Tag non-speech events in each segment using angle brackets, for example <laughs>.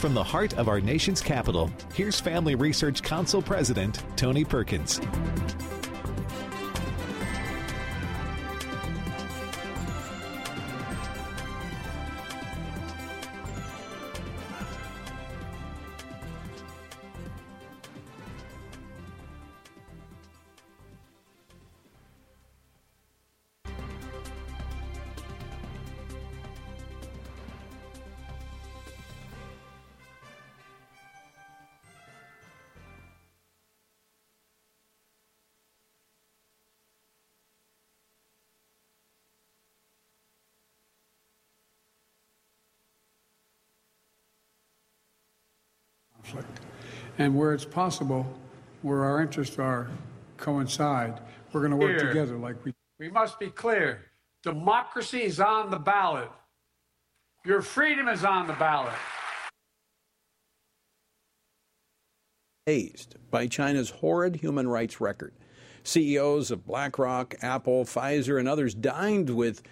From the heart of our nation's capital, here's Family Research Council President Tony Perkins. And where it's possible, where our interests are coincide, we're going to work Here. together like we. We must be clear. Democracy is on the ballot. Your freedom is on the ballot. amazed by China's horrid human rights record. CEOs of BlackRock, Apple, Pfizer, and others dined with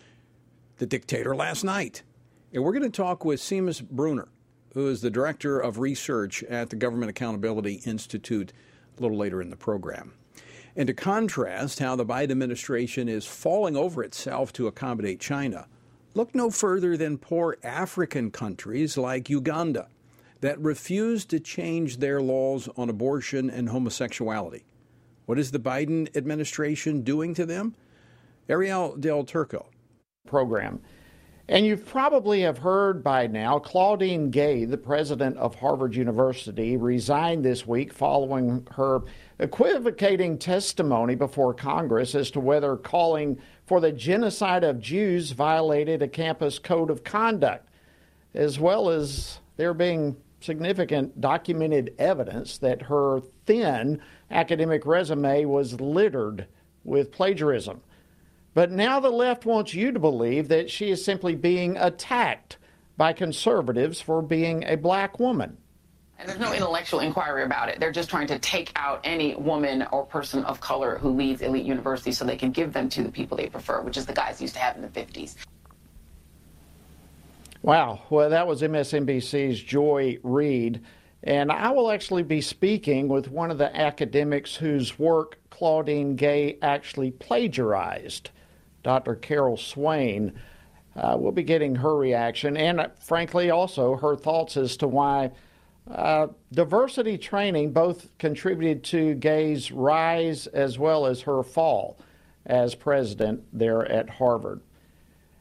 the dictator last night. And we're going to talk with Seamus Bruner, who is the director of research at the Government Accountability Institute, a little later in the program. And to contrast how the Biden administration is falling over itself to accommodate China, look no further than poor African countries like Uganda that refuse to change their laws on abortion and homosexuality. What is the Biden administration doing to them? Ariel Del Turco. program. And you probably have heard by now Claudine Gay, the president of Harvard University, resigned this week following her equivocating testimony before Congress as to whether calling for the genocide of Jews violated a campus code of conduct, as well as there being significant documented evidence that her thin academic resume was littered with plagiarism. But now the left wants you to believe that she is simply being attacked by conservatives for being a black woman. And there's no intellectual inquiry about it. They're just trying to take out any woman or person of color who leads elite universities so they can give them to the people they prefer, which is the guys used to have in the 50s. Wow. Well, that was MSNBC's Joy Reid. And I will actually be speaking with one of the academics whose work Claudine Gay actually plagiarized, Dr. Carol Swain. Uh, we'll be getting her reaction and, uh, frankly, also her thoughts as to why uh, diversity training both contributed to Gay's rise as well as her fall as president there at Harvard.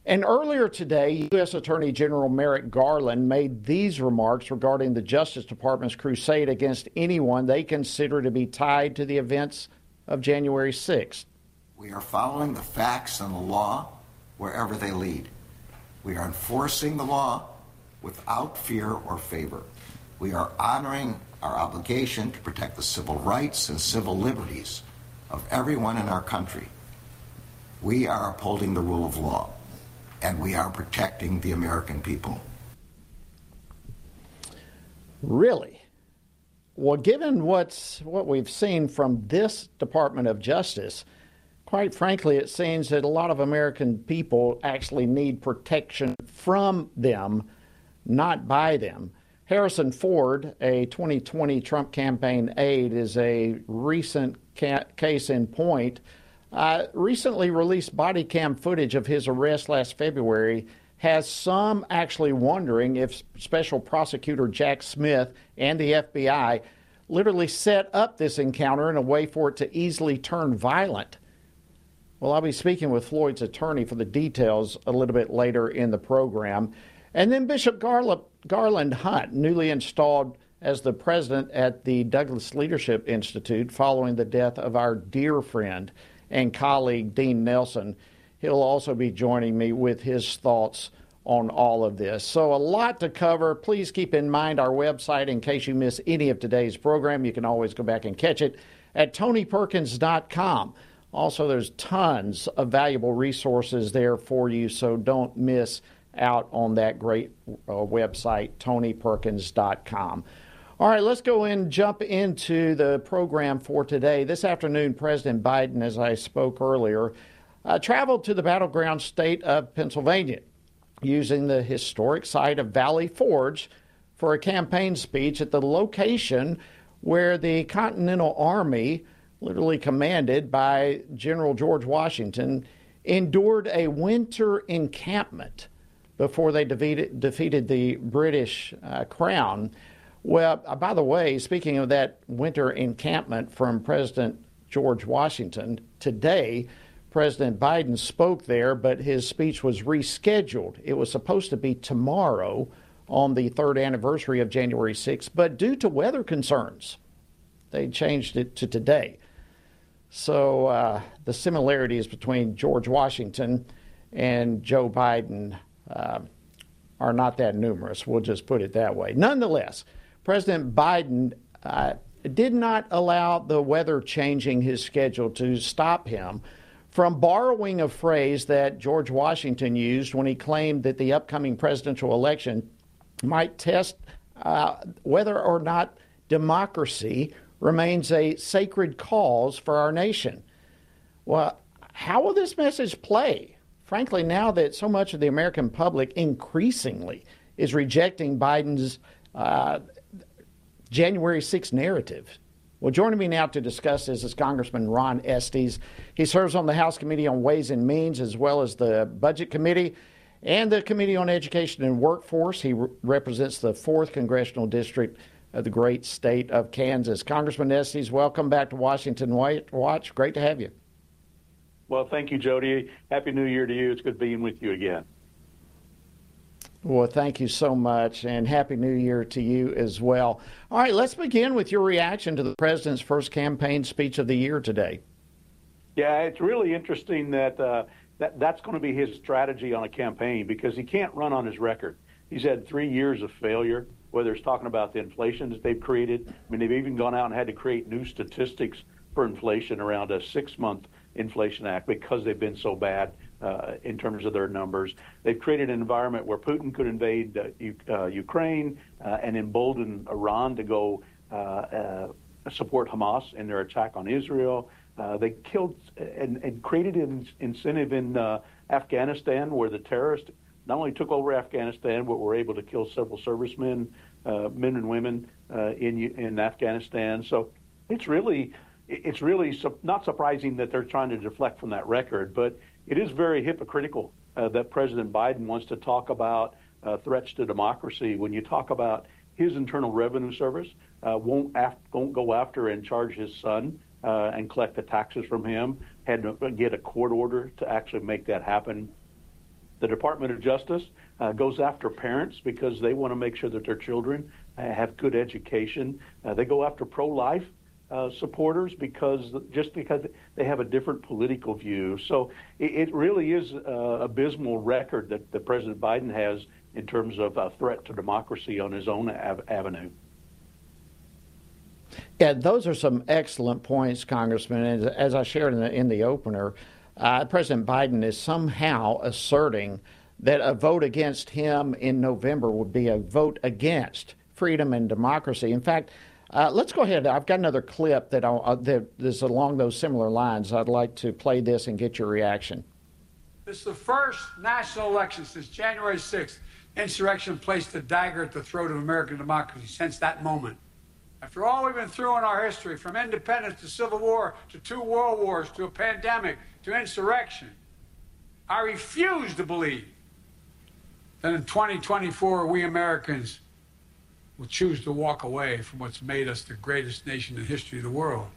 And earlier today, U.S. Attorney General Merrick Garland made these remarks regarding the Justice Department's crusade against anyone they consider to be tied to the events of January 6th. We are following the facts and the law wherever they lead. We are enforcing the law without fear or favor. We are honoring our obligation to protect the civil rights and civil liberties of everyone in our country. We are upholding the rule of law, and we are protecting the American people. Really? Well, given what's what we've seen from this Department of Justice, quite frankly, it seems that a lot of American people actually need protection from them, not by them. Harrison Floyd, a 2020 Trump campaign aide, is a recent ca- case in point. Uh, recently released body cam footage of his arrest last February has some actually wondering if Special Prosecutor Jack Smith and the FBI literally set up this encounter in a way for it to easily turn violent. Well, I'll be speaking with Floyd's attorney for the details a little bit later in the program. And then Bishop Garland, Hunt, newly installed as the president at the Douglass Leadership Institute following the death of our dear friend and colleague, Dean Nelson. He'll also be joining me with his thoughts on all of this. So, a lot to cover. Please keep in mind our website in case you miss any of today's program. You can always go back and catch it at tonyperkins.com. Also, there's tons of valuable resources there for you, so don't miss out on that great uh, website, tonyperkins.com. All right, let's go and jump into the program for today. This afternoon, President Biden, as I spoke earlier, uh, traveled to the battleground state of Pennsylvania using the historic site of Valley Forge for a campaign speech at the location where the Continental Army, literally commanded by General George Washington, endured a winter encampment before they defeated, defeated the British uh, crown. Well, uh, by the way, speaking of that winter encampment from President George Washington, today President Biden spoke there, but his speech was rescheduled. It was supposed to be tomorrow on the third anniversary of January 6th, but due to weather concerns, they changed it to today. So uh, the similarities between George Washington and Joe Biden uh, are not that numerous. We'll just put it that way. Nonetheless, President Biden uh, did not allow the weather changing his schedule to stop him from borrowing a phrase that George Washington used when he claimed that the upcoming presidential election might test uh, whether or not democracy remains a sacred cause for our nation. Well, how will this message play? Frankly, now that so much of the American public increasingly is rejecting Biden's uh, January 6 narrative. Well, joining me now to discuss this is Congressman Ron Estes. He serves on the House Committee on Ways and Means as well as the Budget Committee and the Committee on Education and Workforce. He re- represents the 4th Congressional District of the great state of Kansas. Congressman Estes, welcome back to Washington White Watch. Great to have you. Well, thank you, Jody. Happy New Year to you. It's good being with you again. Well, thank you so much, and Happy New Year to you as well. All right, let's begin with your reaction to the president's first campaign speech of the year today. Yeah, it's really interesting that uh, that that's going to be his strategy on a campaign because he can't run on his record. He's had three years of failure, whether it's talking about the inflation that they've created. I mean, they've even gone out and had to create new statistics for inflation around a six-month inflation act because they've been so bad uh, in terms of their numbers. They've created an environment where Putin could invade uh, U- uh, Ukraine uh, and embolden Iran to go uh, uh, support Hamas in their attack on Israel. they killed and, and created an incentive in Afghanistan where the terrorists not only took over Afghanistan, but were able to kill several servicemen, men and women in in Afghanistan. So it's really it's really not surprising that they're trying to deflect from that record, but it is very hypocritical uh, that President Biden wants to talk about uh, threats to democracy when you talk about his Internal Revenue Service uh, won't, af- won't go after and charge his son uh, and collect the taxes from him, had to get a court order to actually make that happen. The Department of Justice uh, goes after parents because they want to make sure that their children uh, have good education. they go after pro-life uh, supporters because just because they have a different political view. So it, it really is an abysmal record that, that President Biden has in terms of a threat to democracy on his own av- avenue. Yeah, those are some excellent points, Congressman. And as I shared in the, in the opener, uh, President Biden is somehow asserting that a vote against him in November would be a vote against freedom and democracy. In fact, uh, let's go ahead. I've got another clip that, uh, that is along those similar lines. I'd like to play this and get your reaction. This is the first national election since January 6th. Insurrection placed a dagger at the throat of American democracy since that moment. After all we've been through in our history, from independence to civil war to two world wars to a pandemic to insurrection, I refuse to believe that in 2024 we Americans will choose to walk away from what's made us the greatest nation in the history of the world.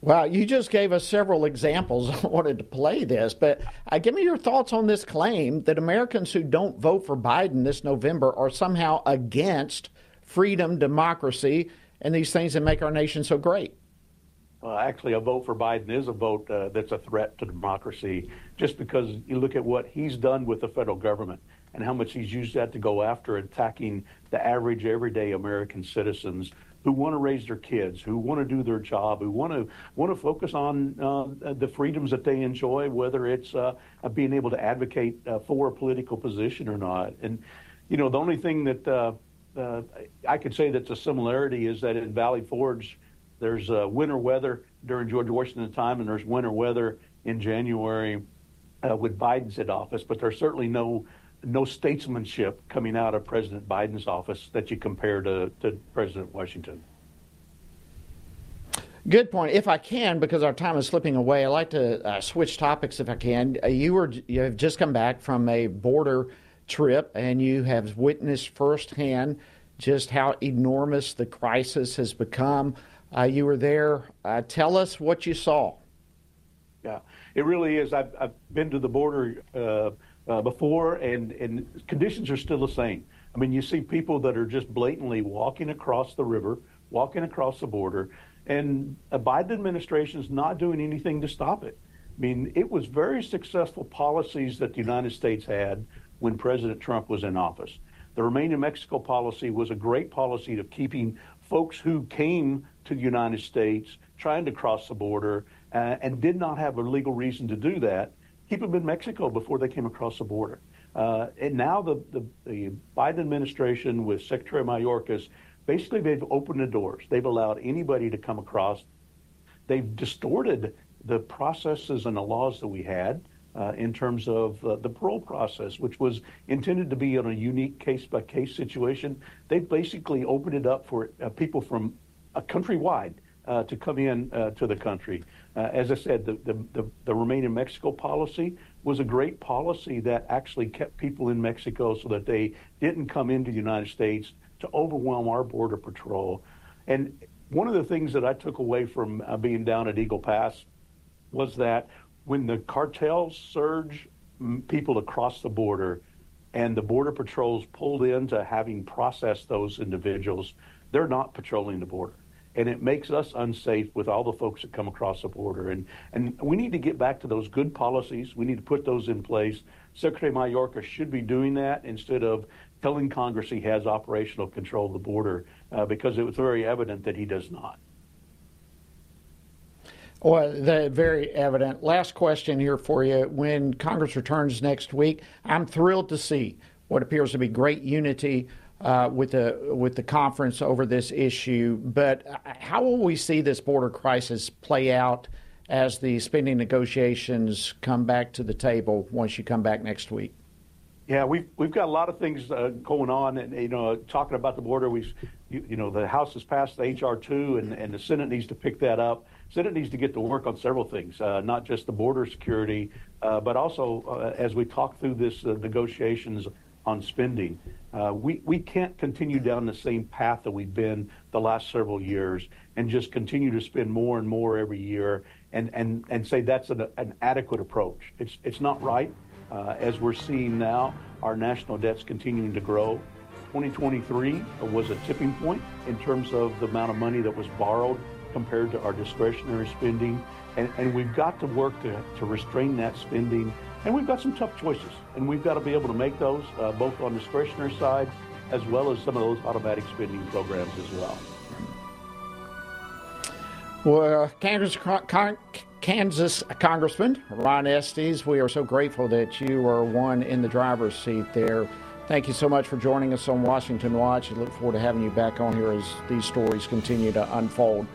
Well, you just gave us several examples. I <laughs> wanted to play this, but uh, give me your thoughts on this claim that Americans who don't vote for Biden this November are somehow against freedom, democracy, and these things that make our nation so great. Well, actually, a vote for Biden is a vote uh, that's a threat to democracy, just because you look at what he's done with the federal government and how much he's used that to go after attacking the average everyday American citizens who want to raise their kids, who want to do their job, who want to want to focus on uh, the freedoms that they enjoy, whether it's uh, being able to advocate uh, for a political position or not. And you know, the only thing that uh, uh, I could say that's a similarity is that in Valley Forge, there's uh, winter weather during George Washington's time, and there's winter weather in January with Biden's in office. But there's certainly no no statesmanship coming out of President Biden's office that you compare to, to President Washington. Good point. If I can, because our time is slipping away, I'd like to uh, switch topics if I can. Uh, you were you have just come back from a border trip, and you have witnessed firsthand just how enormous the crisis has become. Uh, you were there. Uh, tell us what you saw. Yeah, it really is. I've, I've been to the border uh, uh, before, and and conditions are still the same. I mean, you see people that are just blatantly walking across the river, walking across the border and the Biden administration is not doing anything to stop it. I mean, it was very successful policies that the United States had when President Trump was in office. The Remain in Mexico policy was a great policy of keeping folks who came to the United States trying to cross the border uh, and did not have a legal reason to do that, keep them in Mexico before they came across the border. Uh, and now the, the, the, Biden administration with Secretary Mayorkas Basically, they've opened the doors. They've allowed anybody to come across. They've distorted the processes and the laws that we had uh, in terms of uh, the parole process, which was intended to be on a unique case by case situation. They've basically opened it up for uh, people from countrywide uh, to come in uh, to the country. Uh, as I said, the, the, the, the, Remain in Mexico policy was a great policy that actually kept people in Mexico so that they didn't come into the United States to overwhelm our border patrol. And one of the things that I took away from uh, being down at Eagle Pass was that when the cartels surge people across the border and the border patrols pulled into having processed those individuals, they're not patrolling the border. And it makes us unsafe with all the folks that come across the border. And, and we need to get back to those good policies. We need to put those in place. Secretary Mayorkas should be doing that instead of telling Congress he has operational control of the border uh, because it was very evident that he does not. Well, the very evident. Last question here for you. When Congress returns next week, I'm thrilled to see what appears to be great unity uh, with the with the conference over this issue. But how will we see this border crisis play out as the spending negotiations come back to the table once you come back next week? Yeah, we've we've got a lot of things uh, going on, and you know, talking about the border, we've you, you know, the House has passed the HR two, and and the Senate needs to pick that up. Senate needs to get to work on several things, uh, not just the border security, uh, but also uh, as we talk through this uh, negotiations on spending, uh, we we can't continue down the same path that we've been the last several years, and just continue to spend more and more every year, and and and say that's an, an adequate approach. It's it's not right. Uh, as we're seeing now, our national debt's continuing to grow. 2023 was a tipping point in terms of the amount of money that was borrowed compared to our discretionary spending. And, and we've got to work to, to restrain that spending. And we've got some tough choices, and we've got to be able to make those uh, both on the discretionary side as well as some of those automatic spending programs as well. Well, Congress, Kansas Congressman Ron Estes, we are so grateful that you are one in the driver's seat there. Thank you so much for joining us on Washington Watch. I look forward to having you back on here as these stories continue to unfold.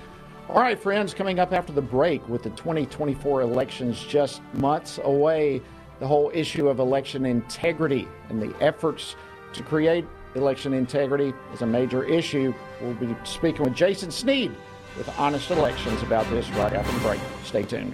All right, friends, coming up after the break with the 2024 elections just months away, the whole issue of election integrity and the efforts to create election integrity is a major issue. We'll be speaking with Jason Snead with honest elections about this right after the break. Stay tuned.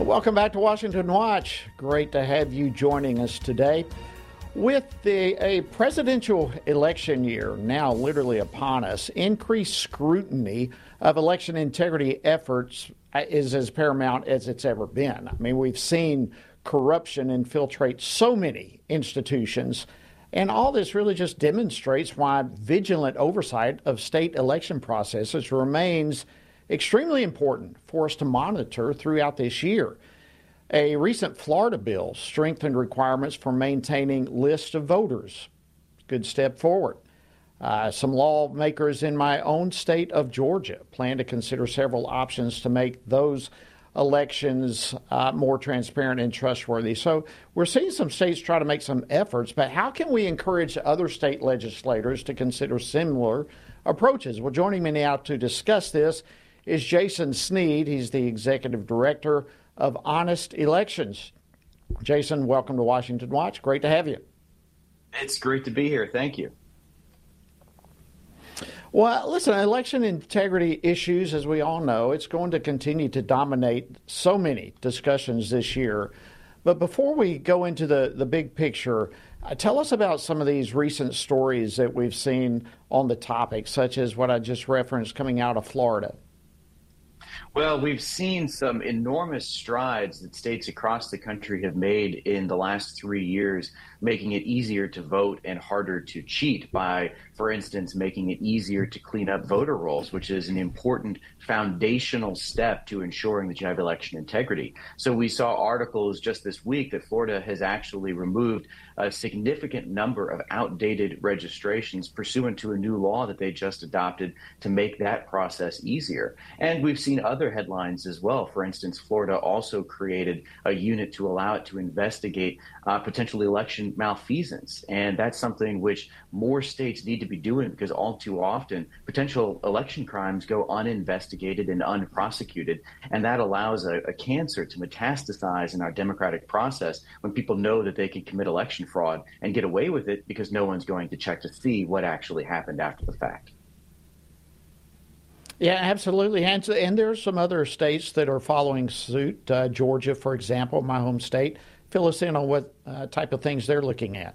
Welcome back to Washington Watch. Great to have you joining us today. With the, a presidential election year now literally upon us, increased scrutiny of election integrity efforts uh, is as paramount as it's ever been. I mean, we've seen corruption infiltrate so many institutions. And all this really just demonstrates why vigilant oversight of state election processes remains extremely important for us to monitor throughout this year. A recent Florida bill strengthened requirements for maintaining lists of voters. Good step forward. Uh, some lawmakers in my own state of Georgia plan to consider several options to make those elections uh, more transparent and trustworthy. So we're seeing some states try to make some efforts, but how can we encourage other state legislators to consider similar approaches? Well, joining me now to discuss this is Jason Snead. He's the executive director of Honest Elections. Jason, welcome to Washington Watch. Great to have you. It's great to be here. Thank you. Well, listen, election integrity issues, as we all know, it's going to continue to dominate so many discussions this year. But before we go into the, the big picture, uh, tell us about some of these recent stories that we've seen on the topic, such as what I just referenced coming out of Florida. Well, we've seen some enormous strides that states across the country have made in the last three years, making it easier to vote and harder to cheat by, for instance, making it easier to clean up voter rolls, which is an important foundational step to ensuring that you have election integrity. So we saw articles just this week that Florida has actually removed a significant number of outdated registrations pursuant to a new law that they just adopted to make that process easier. And we've seen other headlines as well. For instance, Florida also created a unit to allow it to investigate uh, potential election malfeasance. And that's something which more states need to be doing because all too often potential election crimes go uninvestigated and unprosecuted. And that allows a, a cancer to metastasize in our democratic process when people know that they can commit election fraud and get away with it because no one's going to check to see what actually happened after the fact. Yeah, absolutely. And, and there are some other states that are following suit. Uh, Georgia, for example, my home state. Fill us in on what uh, type of things they're looking at.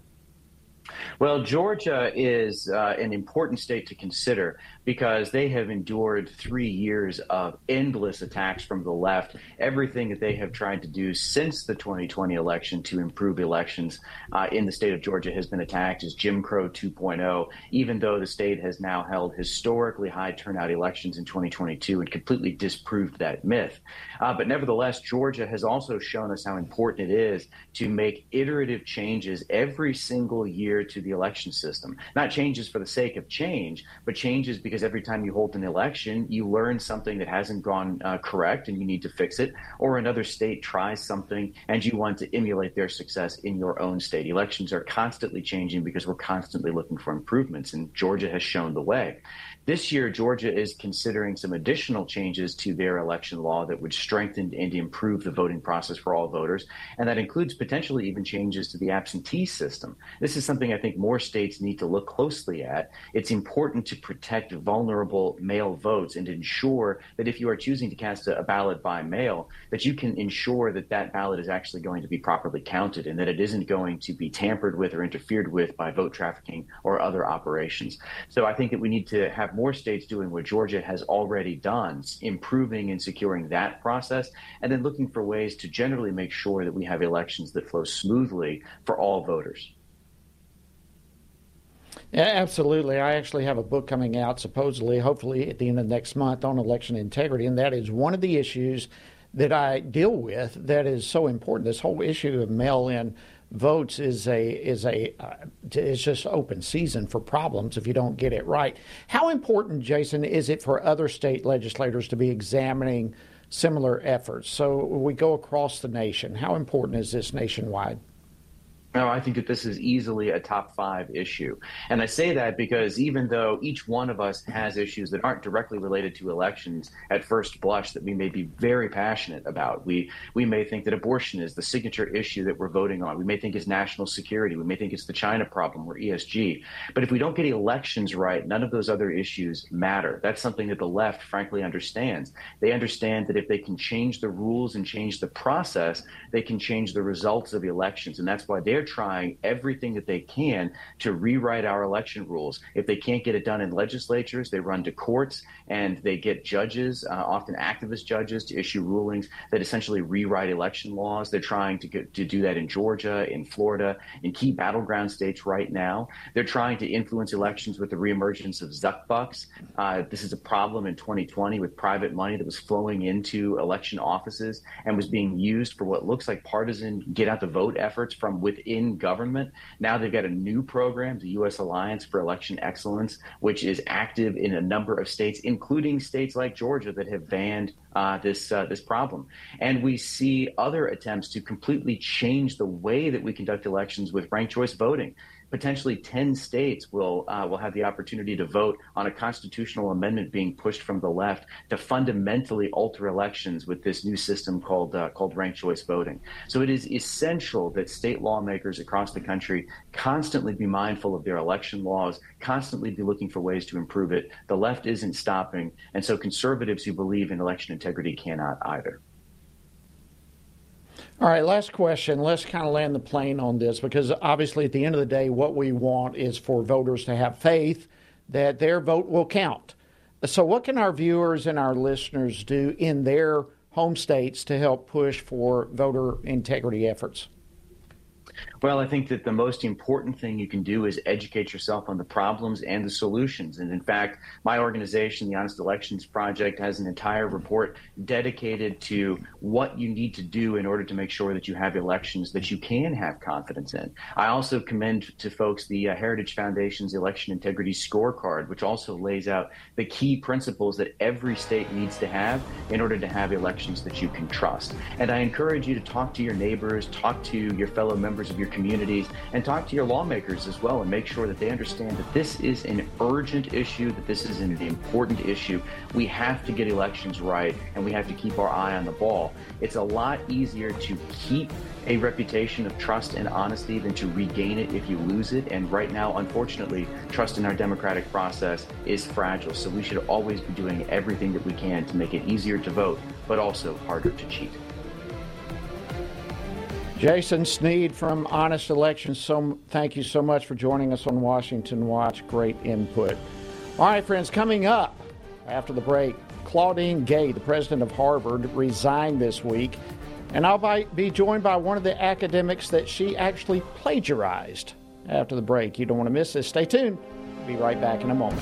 Well, Georgia is uh, an important state to consider because they have endured three years of endless attacks from the left. Everything that they have tried to do since the 2020 election to improve elections uh, in the state of Georgia has been attacked as Jim Crow 2.0, even though the state has now held historically high turnout elections in 2022 and completely disproved that myth. Uh, but nevertheless, Georgia has also shown us how important it is to make iterative changes every single year to the election system. Not changes for the sake of change, but changes because every time you hold an election, you learn something that hasn't gone uh, correct and you need to fix it, or another state tries something and you want to emulate their success in your own state. Elections are constantly changing because we're constantly looking for improvements, and Georgia has shown the way. This year, Georgia is considering some additional changes to their election law that would strengthen and improve the voting process for all voters. And that includes potentially even changes to the absentee system. This is something I think more states need to look closely at. It's important to protect vulnerable mail votes and ensure that if you are choosing to cast a ballot by mail, that you can ensure that that ballot is actually going to be properly counted and that it isn't going to be tampered with or interfered with by vote trafficking or other operations. So I think that we need to have more states doing what Georgia has already done, improving and securing that process, and then looking for ways to generally make sure that we have elections that flow smoothly for all voters. Yeah, absolutely. I actually have a book coming out, supposedly, hopefully at the end of next month, on election integrity, and that is one of the issues that I deal with that is so important. This whole issue of mail-in votes is a is a uh, it's just open season for problems if you don't get it right. How important, Jason, is it for other state legislators to be examining similar efforts? So we go across the nation. How important is this nationwide? No, I think that this is easily a top five issue. And I say that because even though each one of us has issues that aren't directly related to elections at first blush that we may be very passionate about, we, we may think that abortion is the signature issue that we're voting on. We may think it's national security. We may think it's the China problem or ESG. But if we don't get elections right, none of those other issues matter. That's something that the left, frankly, understands. They understand that if they can change the rules and change the process, they can change the results of the elections. And that's why they're trying everything that they can to rewrite our election rules. If they can't get it done in legislatures, they run to courts and they get judges, uh, often activist judges, to issue rulings that essentially rewrite election laws. They're trying to get, to do that in Georgia, in Florida, in key battleground states right now. They're trying to influence elections with the reemergence of Zuck bucks. Uh, this is a problem in 2020 with private money that was flowing into election offices and was being used for what looks like partisan get out the vote efforts from within in government. Now they've got a new program, the U.S. Alliance for Election Excellence, which is active in a number of states, including states like Georgia that have banned uh, this uh, this problem. And we see other attempts to completely change the way that we conduct elections with ranked choice voting potentially 10 states will uh, will have the opportunity to vote on a constitutional amendment being pushed from the left to fundamentally alter elections with this new system called uh, called ranked choice voting. So it is essential that state lawmakers across the country constantly be mindful of their election laws, constantly be looking for ways to improve it. The left isn't stopping, and so conservatives who believe in election integrity cannot either. All right, last question. Let's kind of land the plane on this because obviously, at the end of the day, what we want is for voters to have faith that their vote will count. So, what can our viewers and our listeners do in their home states to help push for voter integrity efforts? Well, I think that the most important thing you can do is educate yourself on the problems and the solutions. And in fact, my organization, the Honest Elections Project, has an entire report dedicated to what you need to do in order to make sure that you have elections that you can have confidence in. I also commend to folks the uh, Heritage Foundation's Election Integrity Scorecard, which also lays out the key principles that every state needs to have in order to have elections that you can trust. And I encourage you to talk to your neighbors, talk to your fellow members of your communities and talk to your lawmakers as well and make sure that they understand that this is an urgent issue, that this is an important issue. We have to get elections right and we have to keep our eye on the ball. It's a lot easier to keep a reputation of trust and honesty than to regain it if you lose it. And right now, unfortunately, trust in our democratic process is fragile. So we should always be doing everything that we can to make it easier to vote, but also harder to cheat. Jason Snead from Honest Elections, so thank you so much for joining us on Washington Watch. Great input. All right, friends, coming up after the break, Claudine Gay, the president of Harvard, resigned this week, and I'll be joined by one of the academics that she actually plagiarized after the break. You don't want to miss this. Stay tuned. Be right back in a moment.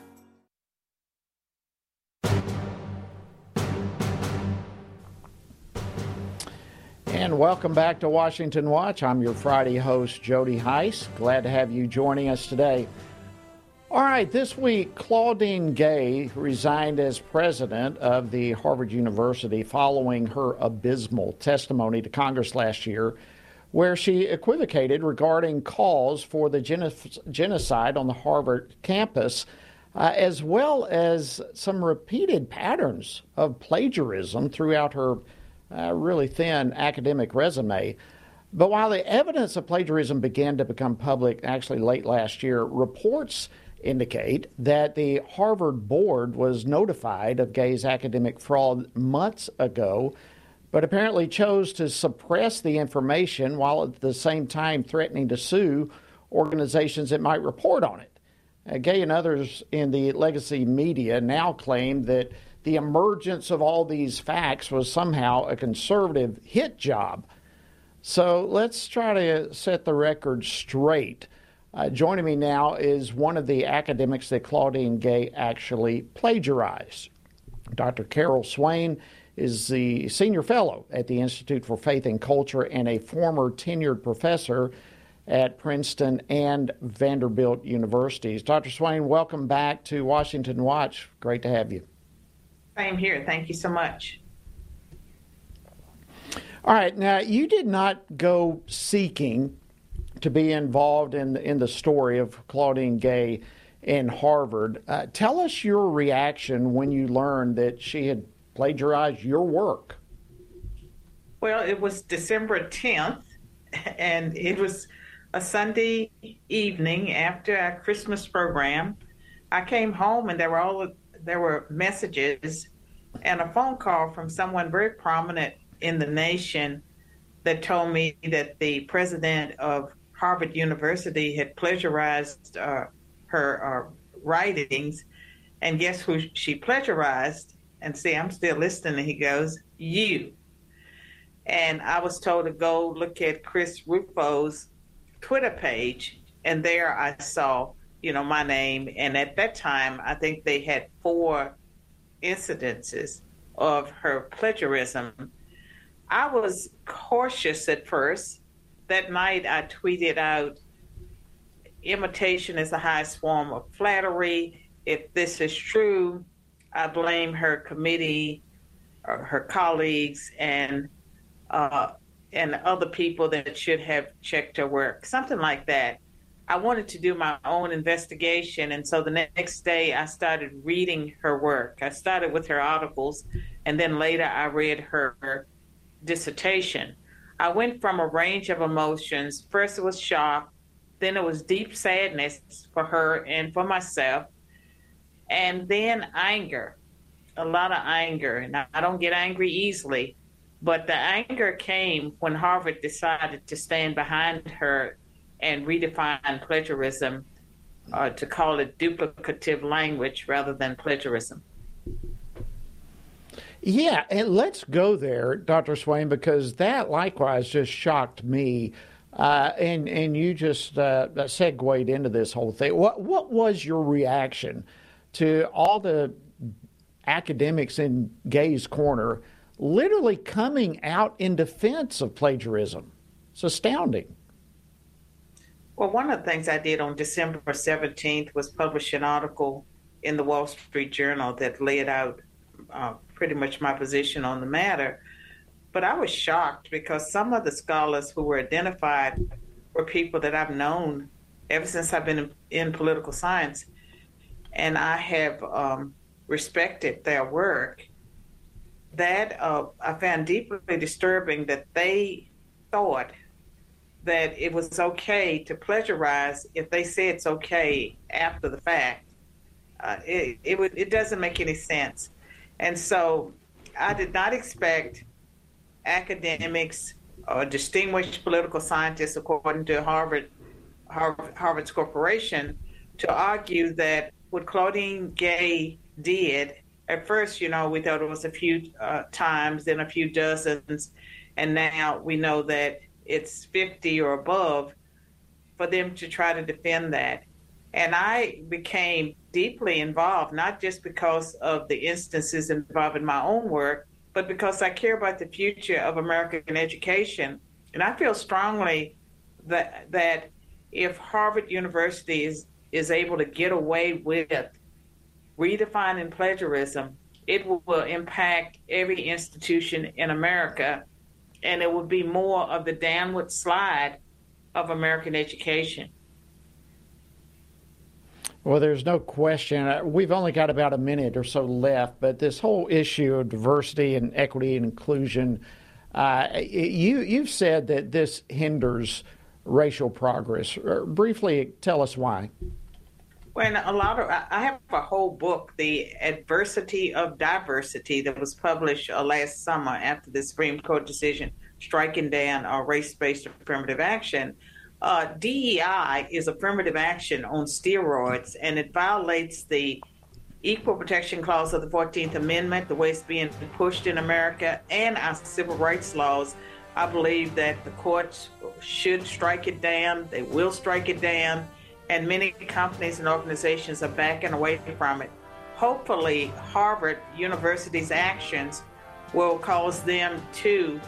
And welcome back to Washington Watch. I'm your Friday host, Jody Hice. Glad to have you joining us today. All right, this week, Claudine Gay resigned as president of the Harvard University following her abysmal testimony to Congress last year, where she equivocated regarding calls for the genocide on the Harvard campus, uh, as well as some repeated patterns of plagiarism throughout her a really thin academic resume. But while the evidence of plagiarism began to become public actually late last year, reports indicate that the Harvard board was notified of Gay's academic fraud months ago, but apparently chose to suppress the information while at the same time threatening to sue organizations that might report on it. Uh, Gay and others in the legacy media now claim that the emergence of all these facts was somehow a conservative hit job. So let's try to set the record straight. Uh, joining me now is one of the academics that Claudine Gay actually plagiarized. Dr. Carol Swain is the senior fellow at the Institute for Faith and Culture and a former tenured professor at Princeton and Vanderbilt universities. Dr. Swain, welcome back to Washington Watch. Great to have you. Same here. Thank you so much. All right. Now, you did not go seeking to be involved in in the story of Claudine Gay in Harvard. Uh, tell us your reaction when you learned that she had plagiarized your work. Well, it was December 10th, <laughs> and it was a Sunday evening after our Christmas program. I came home, and there were all there were messages and a phone call from someone very prominent in the nation that told me that the president of Harvard University had plagiarized uh, her uh, writings. And guess who she plagiarized? And see, I'm still listening. He goes, You. And I was told to go look at Chris Rufo's Twitter page. And there I saw you know, my name. And at that time, I think they had four incidences of her plagiarism. I was cautious at first. That night, I tweeted out, imitation is the highest form of flattery. If this is true, I blame her committee, or her colleagues, and uh, and other people that should have checked her work, something like that. I wanted to do my own investigation, and so the next day I started reading her work. I started with her articles, and then later I read her dissertation. I went from a range of emotions. First, it was shock, then, it was deep sadness for her and for myself, and then anger a lot of anger. And I don't get angry easily, but the anger came when Harvard decided to stand behind her and redefine plagiarism uh, to call it duplicative language rather than plagiarism. Yeah, and let's go there, Dr. Swain, because that likewise just shocked me. Uh, and and you just uh, segued into this whole thing. What what was your reaction to all the academics in Gay's corner literally coming out in defense of plagiarism? It's astounding. Well, one of the things I did on December 17th was publish an article in the Wall Street Journal that laid out uh, pretty much my position on the matter. But I was shocked because some of the scholars who were identified were people that I've known ever since I've been in, in political science. And I have um, respected their work. That uh, I found deeply disturbing that they thought that it was okay to plagiarize if they say it's okay after the fact. Uh, it it, would, it doesn't make any sense. And so I did not expect academics or distinguished political scientists, according to Harvard, Harvard Harvard's corporation, to argue that what Claudine Gay did, at first, you know, we thought it was a few uh, times, then a few dozens, and now we know that it's 50 or above for them to try to defend that. And I became deeply involved, not just because of the instances involving my own work, but because I care about the future of American education. And I feel strongly that that if Harvard University is, is able to get away with redefining plagiarism, it will impact every institution in America, and it would be more of the downward slide of American education. Well, there's no question. Uh, we've only got about a minute or so left, but this whole issue of diversity and equity and inclusion, uh, you you've said that this hinders racial progress. Uh, briefly, tell us why. When a lot of, I have a whole book, The Adversity of Diversity, that was published uh, last summer after the Supreme Court decision striking down uh, race based affirmative action. Uh, DEI is affirmative action on steroids, and it violates the Equal Protection Clause of the 14th Amendment, the way it's being pushed in America, and our civil rights laws. I believe that the courts should strike it down. They will strike it down and many companies and organizations are backing away from it. Hopefully, Harvard University's actions will cause them to,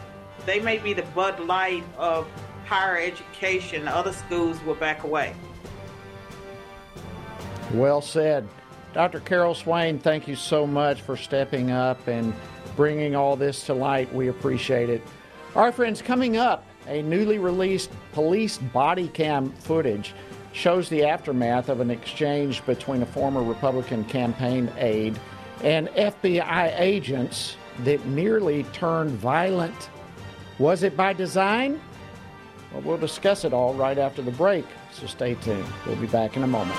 they may be the Bud Light of higher education, other schools will back away. Well said. Dr. Carol Swain, thank you so much for stepping up and bringing all this to light. We appreciate it. Right, friends, coming up, a newly released police body cam footage shows the aftermath of an exchange between a former Republican campaign aide and FBI agents that nearly turned violent. Was it by design? Well, we'll discuss it all right after the break, so stay tuned. We'll be back in a moment.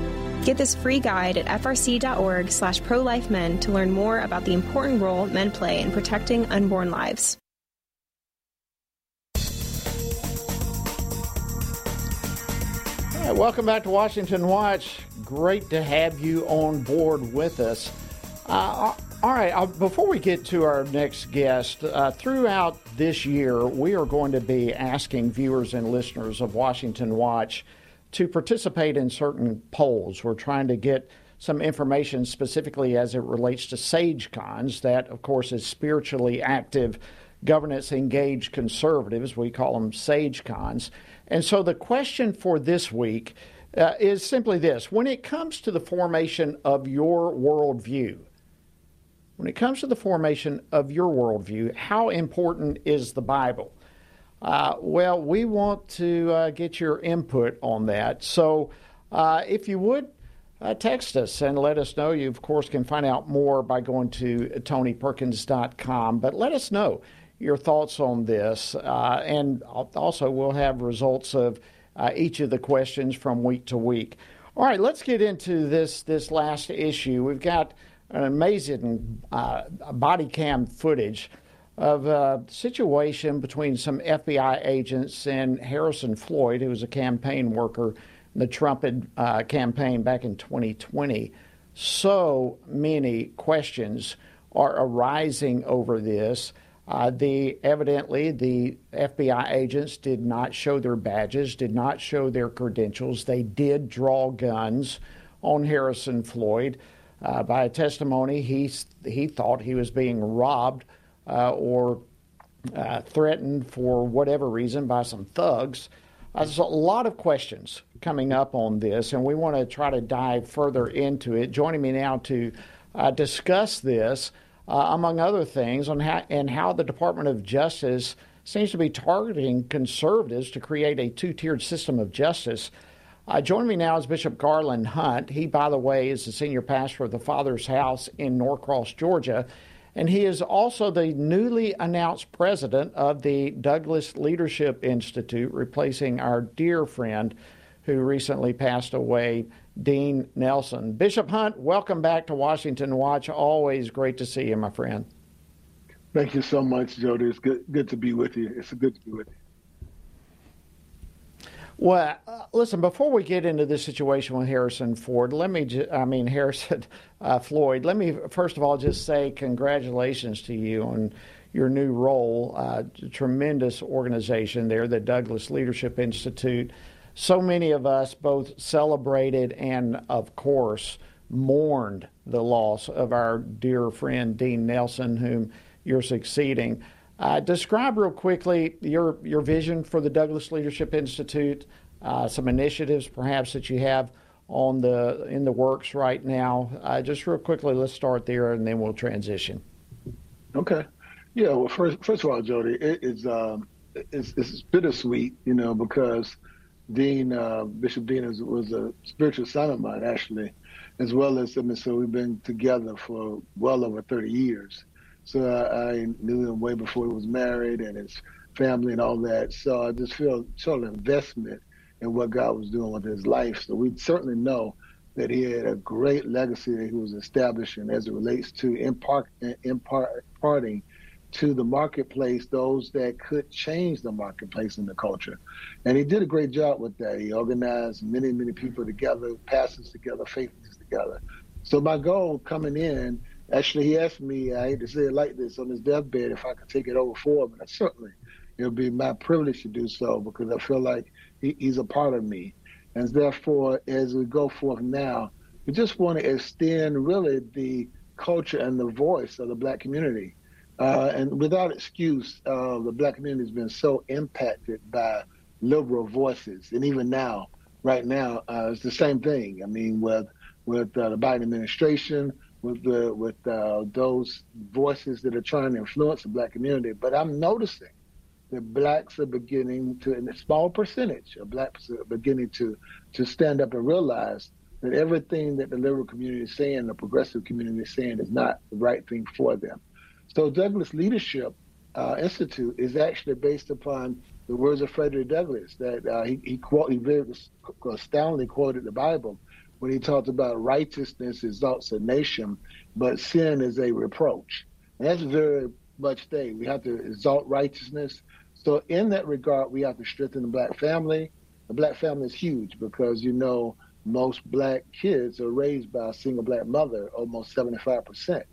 Get this free guide at frc.org slash prolifemen to learn more about the important role men play in protecting unborn lives. Right, welcome back to Washington Watch. Great to have you on board with us. Uh, all right, uh, before we get to our next guest, uh, throughout this year, we are going to be asking viewers and listeners of Washington Watch to participate in certain polls. We're trying to get some information specifically as it relates to SageCons, that, of course, is spiritually active, governance engaged conservatives. We call them SageCons. And so the question for this week uh, is simply this when it comes to the formation of your worldview, when it comes to the formation of your worldview, how important is the Bible? Uh, well, we want to uh, get your input on that. So uh, if you would, uh, text us and let us know. You, of course, can find out more by going to tonyperkins.com. But let us know your thoughts on this. Uh, and also, we'll have results of uh, each of the questions from week to week. All right, let's get into this, this last issue. We've got an amazing body cam footage of a situation between some FBI agents and Harrison Floyd, who was a campaign worker in the Trump uh, campaign back in 2020. So many questions are arising over this. Uh, the evidently the FBI agents did not show their badges, did not show their credentials. They did draw guns on Harrison Floyd. Uh, by a testimony, he he thought he was being robbed or uh, threatened for whatever reason by some thugs. Uh, there's a lot of questions coming up on this, and we want to try to dive further into it. Joining me now to uh, discuss this uh, among other things, on how, and how the Department of Justice seems to be targeting conservatives to create a two tiered system of justice. Uh, joining me now is Bishop Garland Hunt. He, by the way, is the senior pastor of the Father's House in Norcross, Georgia, and he is also the newly announced president of the Douglass Leadership Institute, replacing our dear friend who recently passed away, Dean Nelson. Bishop Hunt, welcome back to Washington Watch. Always great to see you, my friend. Thank you so much, Jody. It's good good to be with you. It's good to be with you. Well, uh, listen, before we get into this situation with Harrison Ford, let me, ju- I mean, <laughs> Harrison uh, Floyd, let me first of all just say congratulations to you on your new role. Uh, tremendous organization there, the Douglass Leadership Institute. So many of us both celebrated and, of course, mourned the loss of our dear friend Dean Nelson, whom you're succeeding. Uh, describe real quickly your your vision for the Douglass Leadership Institute, uh, some initiatives perhaps that you have on the in the works right now. Uh, just real quickly, let's start there, and then we'll transition. Okay. Yeah. Well, first first of all, Jody, it's, um, it's it's bittersweet, you know, because Dean uh, Bishop Dean is, was a spiritual son of mine, actually, as well as I mean, so we've been together for well over thirty years. So I, I knew him way before he was married and his family and all that. So I just feel total investment in what God was doing with his life. So we certainly know that he had a great legacy that he was establishing as it relates to impart, impart, imparting to the marketplace those that could change the marketplace and the culture. And he did a great job with that. He organized many, many people together, pastors together, faith together. So my goal coming in Actually, he asked me, I hate to say it like this, on his deathbed, if I could take it over for him. And I certainly, it'll be my privilege to do so because I feel like he, he's a part of me. And therefore, as we go forth now, we just want to extend really the culture and the voice of the black community. Uh, and without excuse, uh, the black community has been so impacted by liberal voices. And even now, right now, uh, it's the same thing. I mean, with with uh, the Biden administration, with the with uh, those voices that are trying to influence the black community. But I'm noticing that blacks are beginning to, in a small percentage of blacks are beginning to to stand up and realize that everything that the liberal community is saying, the progressive community is saying, is not the right thing for them. So Douglass Leadership uh, Institute is actually based upon the words of Frederick Douglass that uh, he he, quote, he very astoundingly quoted the Bible when he talked about righteousness exalts a nation, but sin is a reproach. And that's very much thing. We have to exalt righteousness. So in that regard, we have to strengthen the black family. The black family is huge because you know most black kids are raised by a single black mother. Almost 75%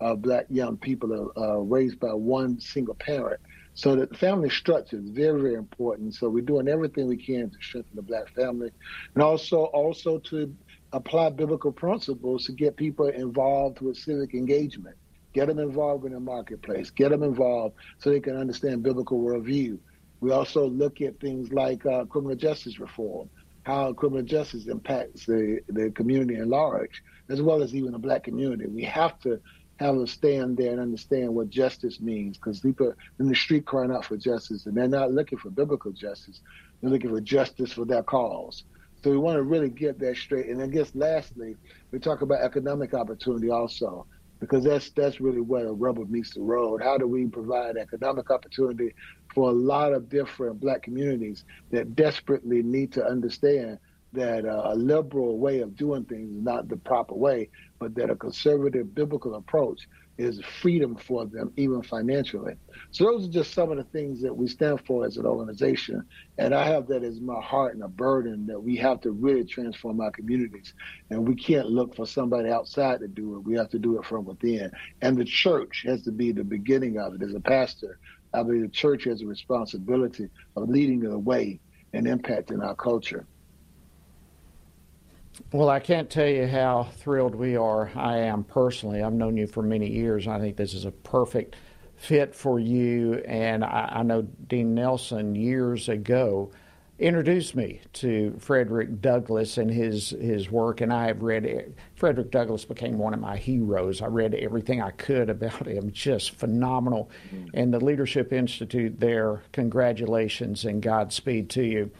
of black young people are raised by one single parent. So the family structure is very, very important. So we're doing everything we can to strengthen the black family, and also also to apply biblical principles to get people involved with civic engagement. Get them involved in the marketplace. Get them involved so they can understand biblical worldview. We also look at things like uh, criminal justice reform, how criminal justice impacts the, the community at large, as well as even the black community. We have to have them stand there and understand what justice means because people in the street crying out for justice and they're not looking for biblical justice. They're looking for justice for their cause. So we want to really get that straight. And I guess lastly, we talk about economic opportunity also, because that's that's really where the rubber meets the road. How do we provide economic opportunity for a lot of different black communities that desperately need to understand that uh, a liberal way of doing things is not the proper way, but that a conservative biblical approach is freedom for them, even financially. So those are just some of the things that we stand for as an organization. And I have that as my heart and a burden that we have to really transform our communities. And we can't look for somebody outside to do it. We have to do it from within. And the church has to be the beginning of it. As a pastor, I believe the church has a responsibility of leading the way and impacting our culture. Well, I can't tell you how thrilled we are. I am personally. I've known you for many years. I think this is a perfect fit for you. And I, I know Dean Nelson years ago introduced me to Frederick Douglass and his his work, and I have read. it. Frederick Douglass became one of my heroes. I read everything I could about him, just phenomenal. Mm-hmm. And the Leadership Institute there, congratulations and Godspeed to you.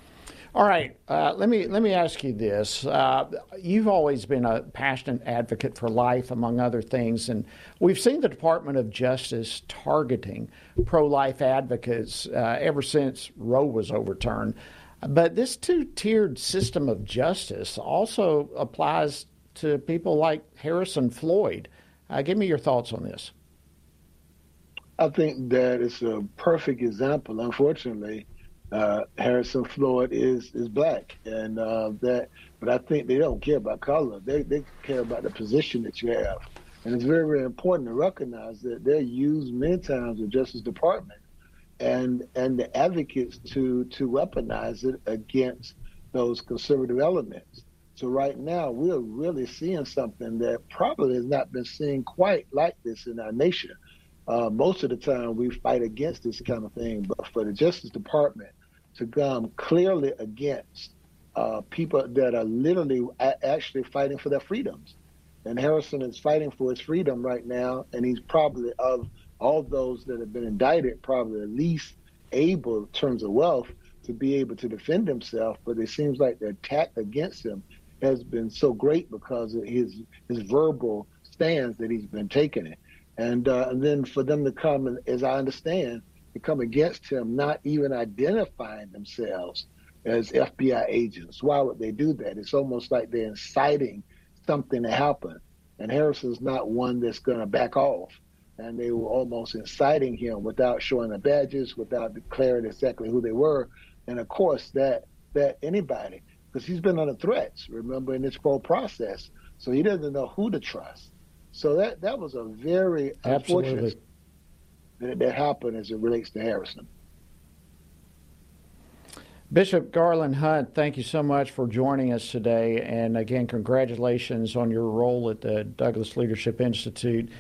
All right, uh, let me let me ask you this. Uh, you've always been a passionate advocate for life, among other things, and we've seen the Department of Justice targeting pro-life advocates uh, ever since Roe was overturned. But this two-tiered system of justice also applies to people like Harrison Floyd. Uh, give me your thoughts on this. I think that it's a perfect example. Unfortunately, uh, Harrison Floyd is is black, and uh, that. But I think they don't care about color. They they care about the position that you have, and it's very very important to recognize that they're used many times the Justice Department, and and the advocates to to weaponize it against those conservative elements. So right now we're really seeing something that probably has not been seen quite like this in our nation. Uh, most of the time we fight against this kind of thing, but for the Justice Department to come clearly against uh, people that are literally actually fighting for their freedoms. And Harrison is fighting for his freedom right now, and he's probably of all those that have been indicted, probably the least able in terms of wealth to be able to defend himself. But it seems like the attack against him has been so great because of his his verbal stands that he's been taking it. And, uh, and then for them to come, as I understand, to come against him, not even identifying themselves as FBI agents. Why would they do that? It's almost like they're inciting something to happen. And Harrison's not one that's going to back off. And they were almost inciting him without showing the badges, without declaring exactly who they were. And of course, that that anybody, because he's been under threats, remember, in this whole process. So he doesn't know who to trust. So that that was a very Absolutely. unfortunate that, that happened as it relates to Harrison. Bishop Garland Hunt, thank you so much for joining us today. And again, congratulations on your role at the Douglass Leadership Institute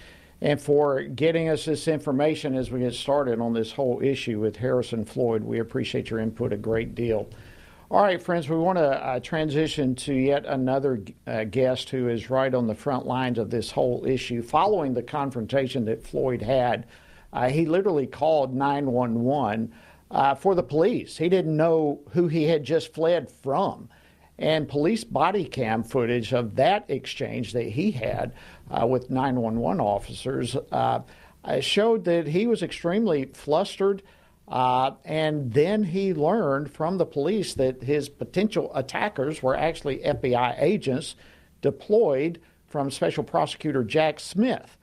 and for getting us this information as we get started on this whole issue with Harrison Floyd. We appreciate your input a great deal. All right, friends, we want to uh, transition to yet another uh, guest who is right on the front lines of this whole issue. Following the confrontation that Floyd had, uh, he literally called 911 uh, for the police. He didn't know who he had just fled from. And police body cam footage of that exchange that he had uh, with 911 officers uh, showed that he was extremely flustered. Uh, and then he learned from the police that his potential attackers were actually FBI agents deployed from Special Prosecutor Jack Smith.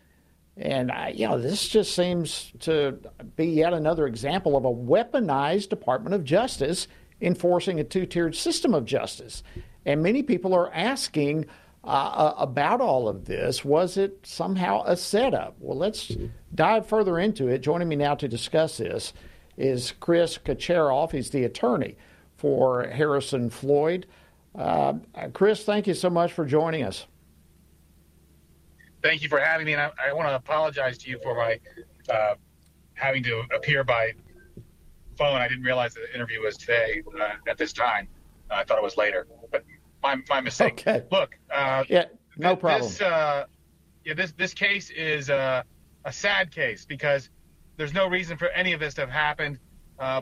And, uh, you know, this just seems to be yet another example of a weaponized Department of Justice enforcing a two tiered system of justice. And many people are asking uh, about all of this. Was it somehow a setup? Well, let's dive further into it. Joining me now to discuss this is Chris Kachouroff. He's the attorney for Harrison Floyd. Uh, Chris, thank you so much for joining us. Thank you for having me, and I, I want to apologize to you for my uh, having to appear by phone. I didn't realize the interview was today uh, at this time. I thought it was later, but my, my mistake. Okay. Look, uh, yeah, no problem. This, uh, yeah, this this case is uh, a sad case because there's no reason for any of this to have happened. Uh,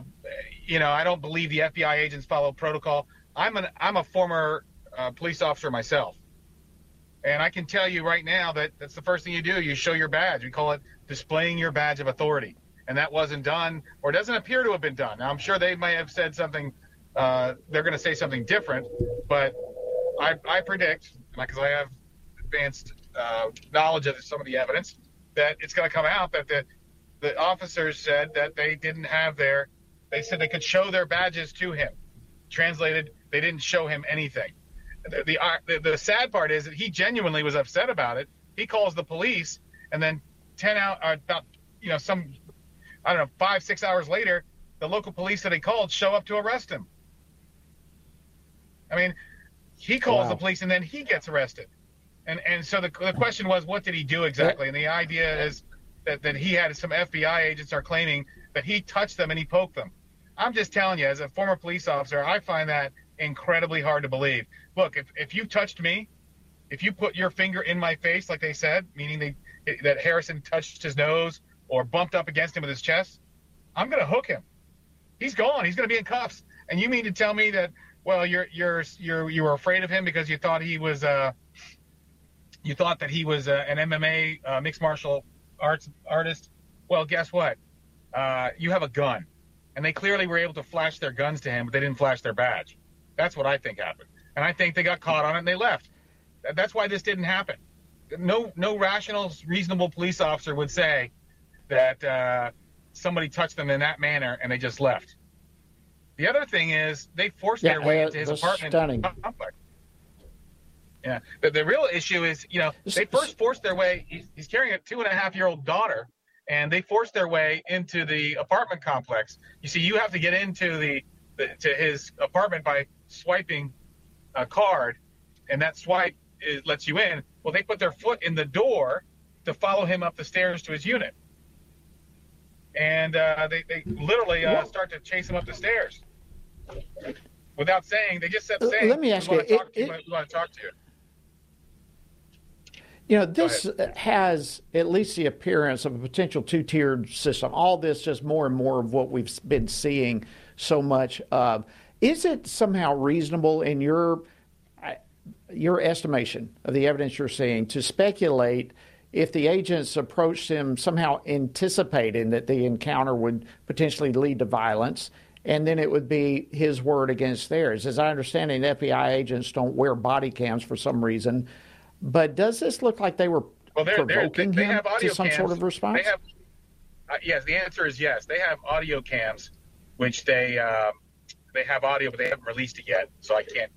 you know, I don't believe the FBI agents follow protocol. I'm an I'm a former uh, police officer myself, and I can tell you right now that that's the first thing you do. You show your badge. We call it displaying your badge of authority, and that wasn't done, or doesn't appear to have been done. Now, I'm sure they may have said something. Uh, they're going to say something different, but I, I predict, because I have advanced uh, knowledge of some of the evidence, that it's going to come out that the the officers said that they didn't have their, they said they could show their badges to him. Translated, they didn't show him anything. The, the, the, the sad part is that he genuinely was upset about it. He calls the police, and then 10 out, uh, about, you know, some, I don't know, five, six hours later, the local police that he called show up to arrest him. I mean, he calls Wow. the police and then he gets arrested. And and so the, the question was, what did he do exactly? And the idea is that, that he had some FBI agents are claiming that he touched them and he poked them. I'm just telling you, as a former police officer, I find that incredibly hard to believe. Look, if, if you touched me, if you put your finger in my face, like they said, meaning they, that Harrison touched his nose or bumped up against him with his chest, I'm going to hook him. He's gone. He's going to be in cuffs. And you mean to tell me that, well, you're you're you're you were afraid of him because you thought he was uh, you thought that he was uh, an MMA uh, mixed martial arts artist? Well, guess what? Uh, you have a gun, and they clearly were able to flash their guns to him, but they didn't flash their badge. That's what I think happened, and I think they got caught on it and they left. That's why this didn't happen. No, no rational, reasonable police officer would say that uh, somebody touched them in that manner and they just left. The other thing is they forced Yeah, their way uh, into his apartment stunning. complex. Yeah, the, the real issue is, you know, they first forced their way. He's, he's carrying a two and a half year old daughter, and they forced their way into the apartment complex. You see, you have to get into the, the to his apartment by swiping a card, and that swipe is, lets you in. Well, they put their foot in the door to follow him up the stairs to his unit, and uh, they they literally uh, start to chase him up the stairs without saying. They just said, Uh, saying, let me ask you, it- to you. we want to talk to you. You know, this has at least the appearance of a potential two tiered system. All this just more and more of what we've been seeing so much of. Is it somehow reasonable in your uh, your estimation of the evidence you're seeing to speculate if the agents approached him somehow anticipating that the encounter would potentially lead to violence and then it would be his word against theirs. As I understand it, FBI agents don't wear body cams for some reason. But does this look like they were Well, they're, they're, they, provoking him have to some cams. sort of response? Have, uh, yes, the answer is yes. They have audio cams, which they um, they have audio, but they haven't released it yet. So I can't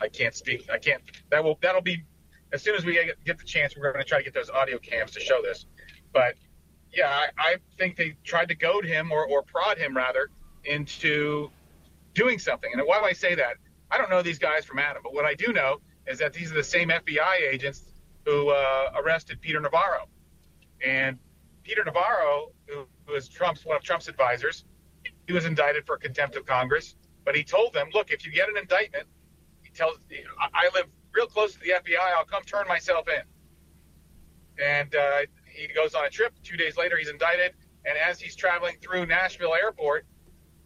I can't speak. I can't. That will that'll be as soon as we get, the chance. We're going to try to get those audio cams to show this. But yeah, I, I think they tried to goad him or, or prod him rather into doing something. And why do I say that? I don't know these guys from Adam, but what I do know is that these are the same FBI agents who uh, arrested Peter Navarro. And Peter Navarro, who was Trump's one of Trump's advisors, he was indicted for contempt of Congress. But he told them, look, if you get an indictment, he tells, I live real close to the FBI. I'll come turn myself in. And uh, he goes on a trip. Two days later, he's indicted. And as he's traveling through Nashville Airport,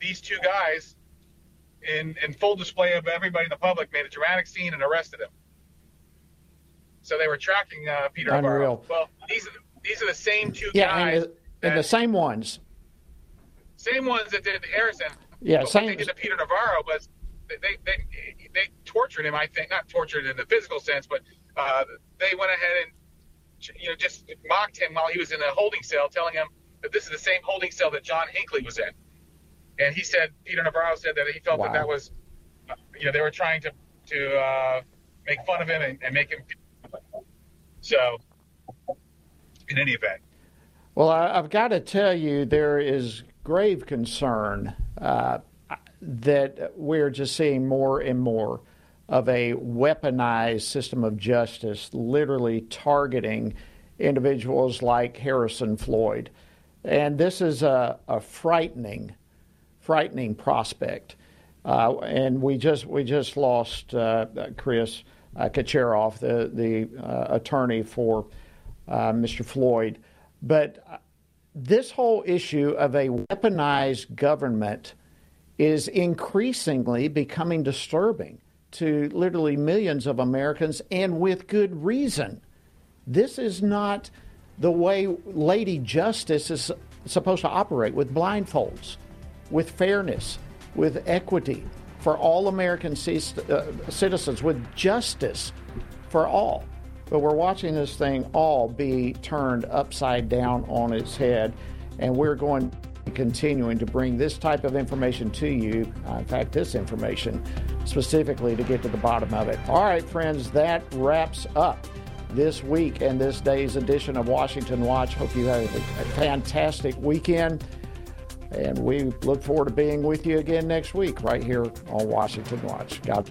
these two guys, in, in full display of everybody in the public, made a dramatic scene and arrested him. So they were tracking uh, Peter. Unreal. Well, these are these are the same two yeah, guys, and the, and the same ones. same ones that did Harrison. Yeah, but same- What they did to Peter Navarro was they, they they they tortured him. I think not tortured in the physical sense, but uh, they went ahead and you know just mocked him while he was in a holding cell, telling him that this is the same holding cell that John Hinckley was in. And he said Peter Navarro said that he felt Wow. that that was you know they were trying to to uh, make fun of him and, and make him. So, in any event, Well, I, I've got to tell you, there is grave concern uh, that we're just seeing more and more of a weaponized system of justice, literally targeting individuals like Harrison Floyd. And this is a, a frightening, frightening prospect. Uh, and we just we just lost uh, Chris uh, Kachouroff, the the uh, attorney for uh, Mr. Floyd. But this whole issue of a weaponized government is increasingly becoming disturbing to literally millions of Americans, and with good reason. This is not the way Lady Justice is supposed to operate with blindfolds, with fairness, with equity for all American cis- uh, citizens, with justice for all. But we're watching this thing all be turned upside down on its head, and we're going continuing to bring this type of information to you. Uh, in fact, this information specifically to get to the bottom of it. All right, friends, that wraps up this week and this day's edition of Washington Watch. Hope you have a, a fantastic weekend. And we look forward to being with you again next week right here on Washington Watch. God